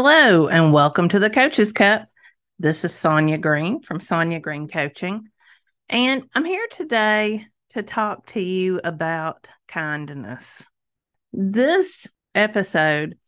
Hello, and welcome to the Coach's Cup. This is Sonya Green from Sonya Green Coaching. And I'm here today to talk to you about kindness. This episode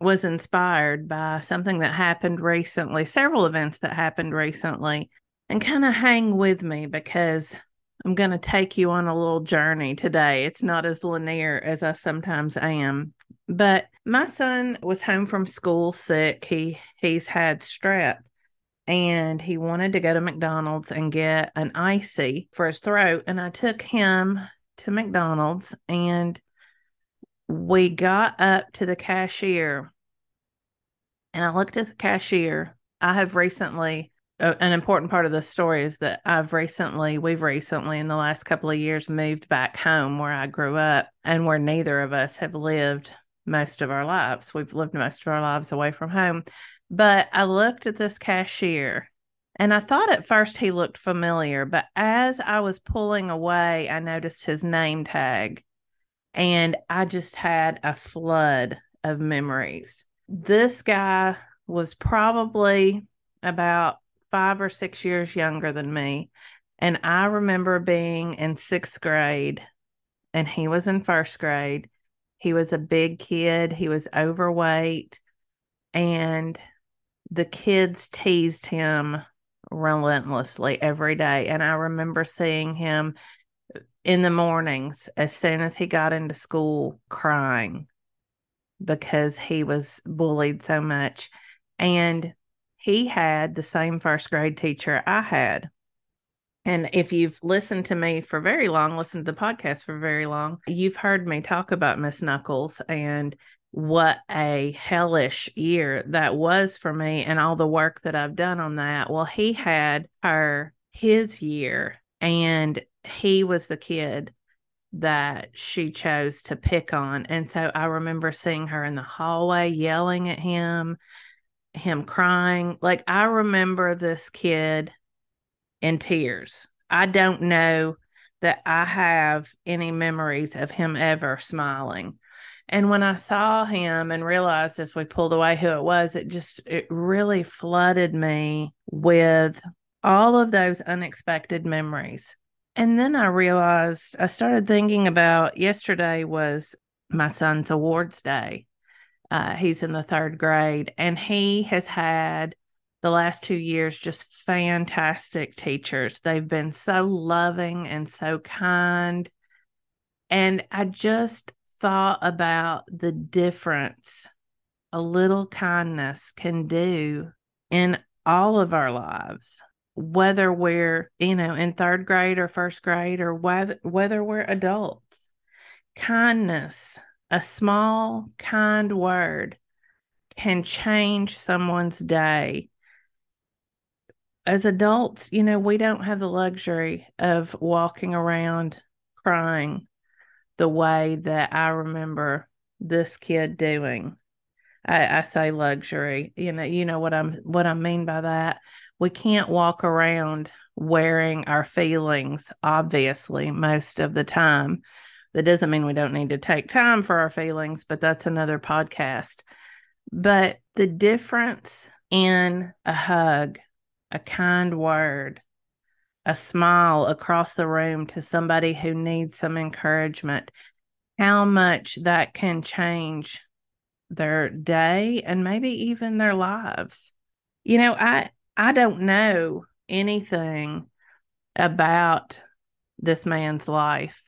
was inspired by something that happened recently, several events that happened recently, and kind of hang with me because I'm going to take you on a little journey today. It's not as linear as I sometimes am. But my son was home from school sick. He he's had strep and he wanted to go to McDonald's and get an icy for his throat and I took him to McDonald's and we got up to the cashier and I looked at the cashier. I have recently an important part of the story is that I've recently, we've recently in the last couple of years moved back home where I grew up and where neither of us have lived most of our lives. We've lived most of our lives away from home. But I looked at this cashier and I thought at first he looked familiar, but as I was pulling away, I noticed his name tag and I just had a flood of memories. This guy was probably about five or six years younger than me. And I remember being in sixth grade and he was in first grade. He was a big kid, he was overweight, and the kids teased him relentlessly every day. And I remember seeing him in the mornings as soon as he got into school crying because he was bullied so much. And he had the same first grade teacher I had. And if you've listened to me for very long, listened to the podcast for very long, you've heard me talk about Miss Knuckles and what a hellish year that was for me and all the work that I've done on that. Well, he had her his year and he was the kid that she chose to pick on. And so I remember seeing her in the hallway yelling at him, him crying. Like I remember this kid in tears. I don't know that I have any memories of him ever smiling. And when I saw him and realized as we pulled away who it was, it just it really flooded me with all of those unexpected memories. And then I realized I started thinking about yesterday was my son's awards day. Uh, he's in the third grade, and he has had the last two years just fantastic teachers. They've been so loving and so kind. And I just thought about the difference a little kindness can do in all of our lives whether we're you know in third grade or first grade or whether whether we're adults kindness a small, kind word can change someone's day. As adults, you know, we don't have the luxury of walking around crying the way that I remember this kid doing. I, I say luxury, you know, you know what I'm what I mean by that. We can't walk around wearing our feelings, obviously, most of the time that doesn't mean we don't need to take time for our feelings, but that's another podcast. But the difference in a hug, a kind word, a smile across the room to somebody who needs some encouragement, how much that can change their day and maybe even their lives. You know, I I don't know anything about this man's life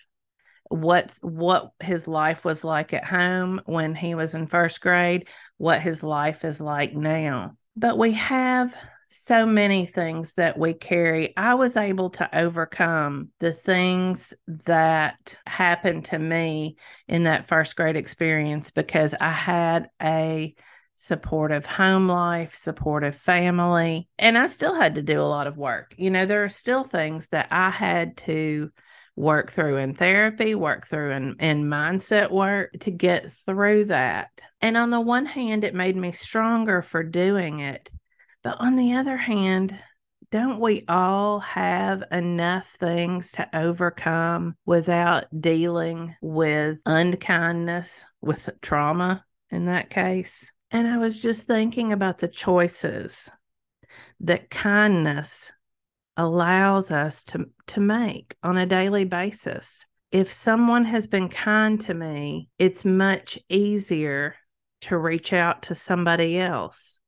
what's what his life was like at home when he was in first grade, what his life is like now. But we have so many things that we carry. I was able to overcome the things that happened to me in that first grade experience because I had a supportive home life, supportive family, and I still had to do a lot of work. You know, there are still things that I had to work through in therapy, work through in, in mindset work to get through that. And on the one hand, it made me stronger for doing it. But on the other hand, don't we all have enough things to overcome without dealing with unkindness, with trauma in that case? And I was just thinking about the choices that kindness allows us to, to make on a daily basis. If someone has been kind to me, it's much easier to reach out to somebody else.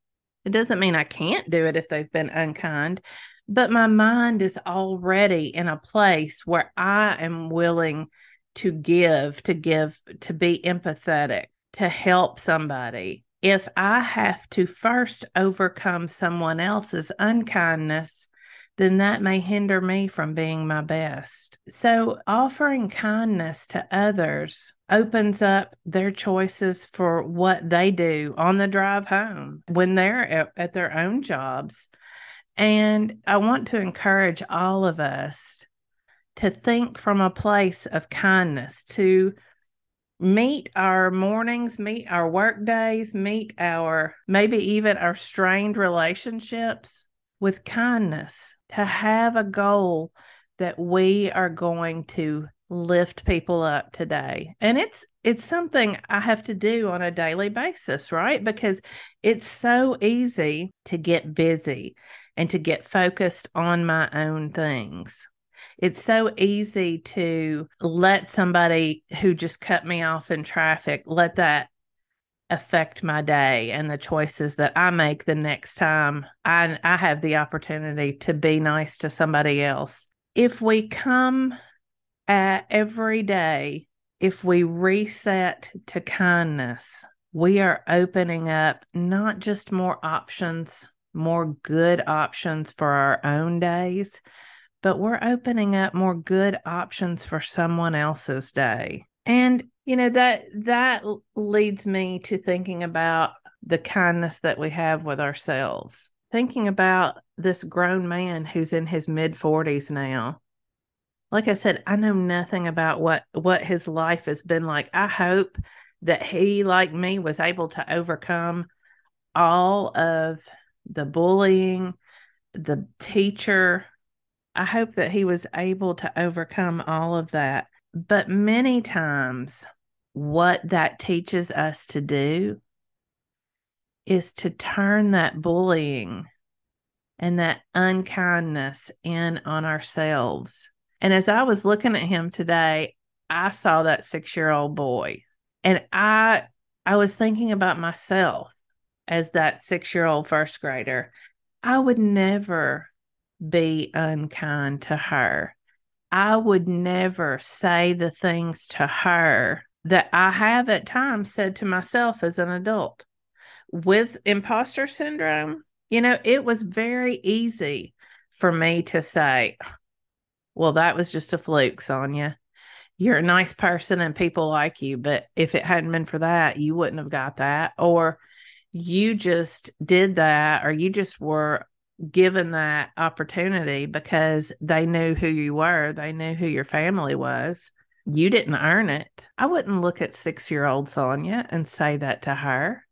It doesn't mean I can't do it if they've been unkind, but my mind is already in a place where I am willing to give, to give, to be empathetic, to help somebody. If I have to first overcome someone else's unkindness, then that may hinder me from being my best. So, offering kindness to others opens up their choices for what they do on the drive home when they're at, at their own jobs. And I want to encourage all of us to think from a place of kindness, to meet our mornings, meet our work days, meet our maybe even our strained relationships with kindness, to have a goal that we are going to lift people up today. And it's it's something I have to do on a daily basis, right? Because it's so easy to get busy and to get focused on my own things. It's so easy to let somebody who just cut me off in traffic let that affect my day and the choices that I make the next time I, I have the opportunity to be nice to somebody else. If we come at every day, if we reset to kindness, we are opening up not just more options, more good options for our own days, but we're opening up more good options for someone else's day. And you know that that leads me to thinking about the kindness that we have with ourselves. Thinking about this grown man who's in his mid 40s now. Like I said, I know nothing about what what his life has been like. I hope that he like me was able to overcome all of the bullying, the teacher. I hope that he was able to overcome all of that. But many times what that teaches us to do is to turn that bullying and that unkindness in on ourselves. And as I was looking at him today, I saw that 6-year-old boy and I I was thinking about myself as that 6-year-old first grader. I would never be unkind to her. I would never say the things to her that I have at times said to myself as an adult. With imposter syndrome, you know, it was very easy for me to say, well, that was just a fluke, Sonya. You're a nice person and people like you, but if it hadn't been for that, you wouldn't have got that. Or you just did that, or you just were given that opportunity because they knew who you were, they knew who your family was you didn't earn it. I wouldn't look at six year old Sonya and say that to her.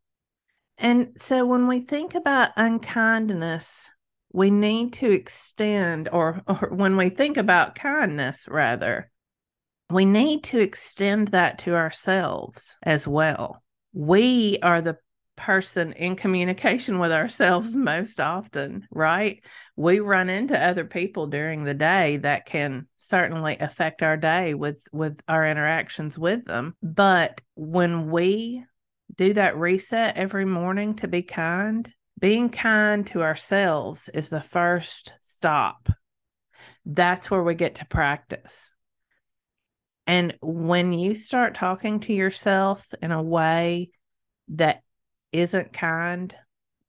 And so when we think about unkindness, we need to extend, or, or when we think about kindness, rather, we need to extend that to ourselves as well. We are the person in communication with ourselves most often, right? We run into other people during the day that can certainly affect our day with with our interactions with them. But when we do that reset every morning to be kind, being kind to ourselves is the first stop. That's where we get to practice. And when you start talking to yourself in a way that isn't kind,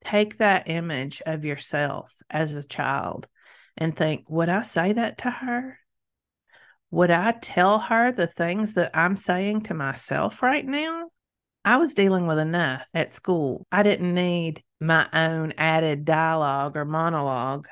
take that image of yourself as a child and think, would I say that to her? Would I tell her the things that I'm saying to myself right now? I was dealing with enough at school. I didn't need my own added dialogue or monologue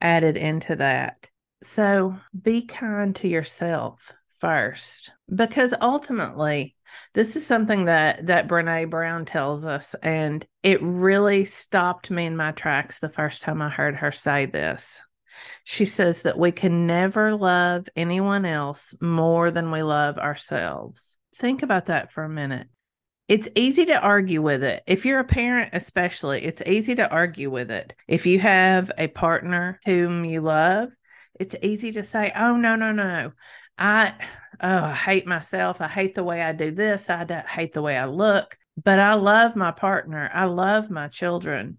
added into that. So be kind to yourself first because ultimately this is something that that Brene Brown tells us, and it really stopped me in my tracks the first time I heard her say this. She says that we can never love anyone else more than we love ourselves. Think about that for a minute. It's easy to argue with it. If you're a parent, especially, it's easy to argue with it. If you have a partner whom you love, it's easy to say, oh, no, no, no. I, oh, I hate myself. I hate the way I do this. I hate the way I look. But I love my partner. I love my children.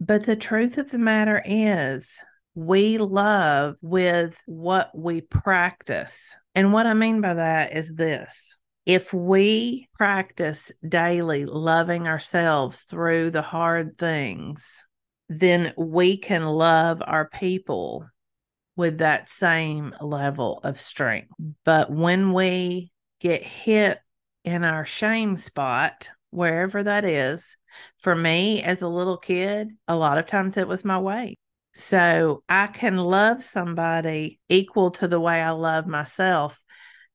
But the truth of the matter is, we love with what we practice. And what I mean by that is this if we practice daily loving ourselves through the hard things, then we can love our people with that same level of strength. But when we get hit in our shame spot, wherever that is, for me as a little kid, a lot of times it was my weight. So I can love somebody equal to the way I love myself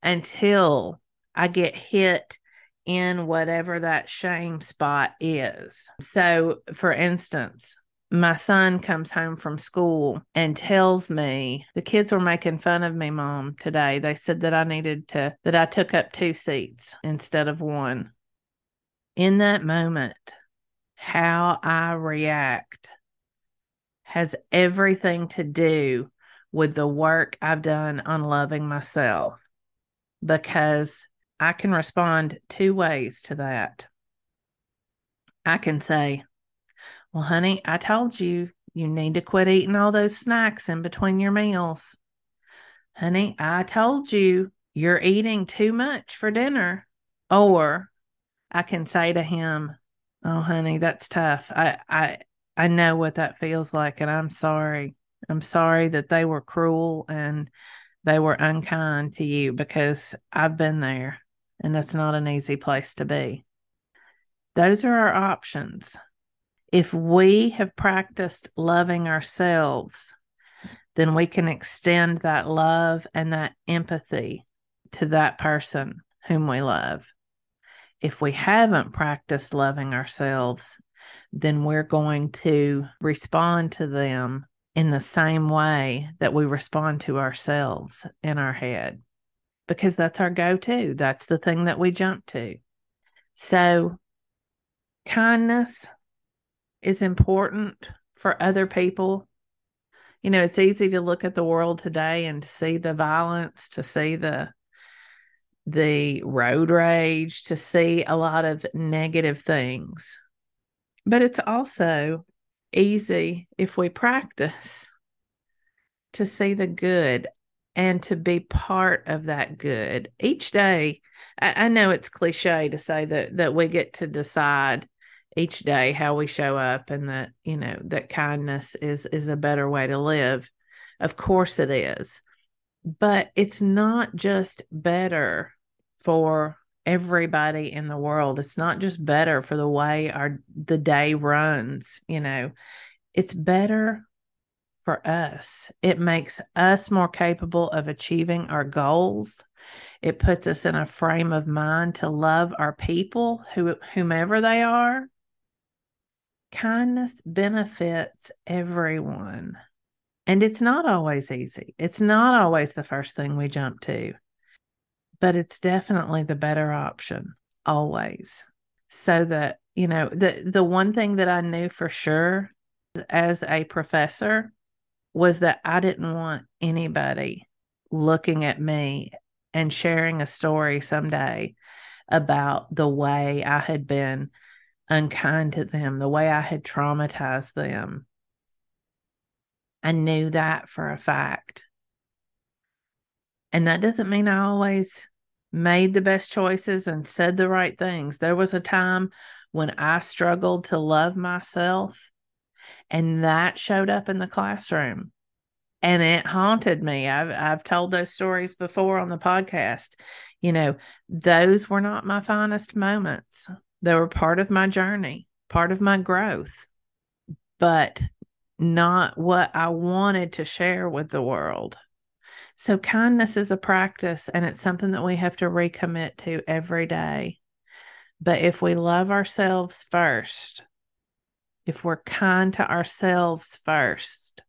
until I get hit in whatever that shame spot is. So, for instance, my son comes home from school and tells me the kids were making fun of me mom today they said that i needed to that i took up two seats instead of one in that moment how i react has everything to do with the work i've done on loving myself because I can respond two ways to that. I can say, Well, honey, I told you you need to quit eating all those snacks in between your meals. Honey, I told you you're eating too much for dinner. Or I can say to him, Oh, honey, that's tough. I, I, I know what that feels like, and I'm sorry. I'm sorry that they were cruel and they were unkind to you because I've been there and that's not an easy place to be. Those are our options. If we have practiced loving ourselves, then we can extend that love and that empathy to that person whom we love. If we haven't practiced loving ourselves, then we're going to respond to them in the same way that we respond to ourselves in our head because that's our go to. That's the thing that we jump to. So, kindness is important for other people. You know, it's easy to look at the world today and to see the violence, to see the the road rage, to see a lot of negative things. But it's also easy if we practice to see the good and to be part of that good each day. I, I, know it's cliche to say that that we get to decide each day how we show up and that you know that kindness is is a better way to live. Of course it is. But it's not just better for everybody in the world. It's not just better for the way our the day runs, you know. It's better for us. It makes us more capable of achieving our goals. It puts us in a frame of mind to love our people, who, whomever they are. Kindness benefits everyone. And it's not always easy. It's not always the first thing we jump to, but it's definitely the better option always. So that, you know, the the one thing that I knew for sure as a professor was that I didn't want anybody looking at me and sharing a story someday about the way I had been unkind to them, the way I had traumatized them. I knew that for a fact. And that doesn't mean I always made the best choices and said the right things. There was a time when I struggled to love myself and that showed up in the classroom and it haunted me. I've I've told those stories before on the podcast. You know, those were not my finest moments. They were part of my journey, part of my growth, but not what I wanted to share with the world. So kindness is a practice and it's something that we have to recommit to every day. But if we love ourselves first, if we're kind to ourselves first,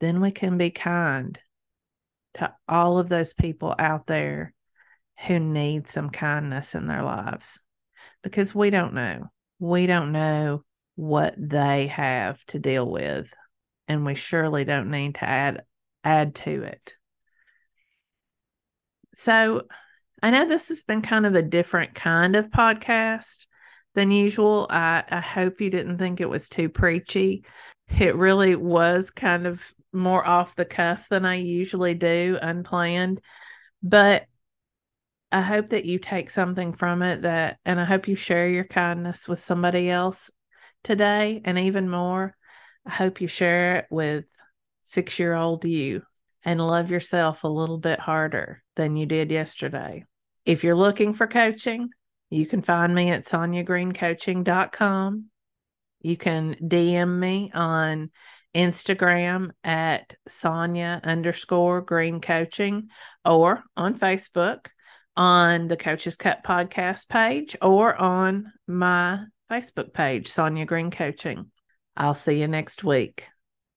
then we can be kind to all of those people out there who need some kindness in their lives because we don't know. We don't know what they have to deal with, and we surely don't need to add add to it. So, I know this has been kind of a different kind of podcast than usual. I, I hope you didn't think it was too preachy. It really was kind of more off the cuff than I usually do, unplanned. But I hope that you take something from it that, and I hope you share your kindness with somebody else today. And even more, I hope you share it with six year old you and love yourself a little bit harder than you did yesterday. If you're looking for coaching, you can find me at sonyagreencoaching.com. You can DM me on Instagram at Sonya underscore green coaching or on Facebook on the Coaches Cup podcast page or on my Facebook page, Sonya Green Coaching. I'll see you next week.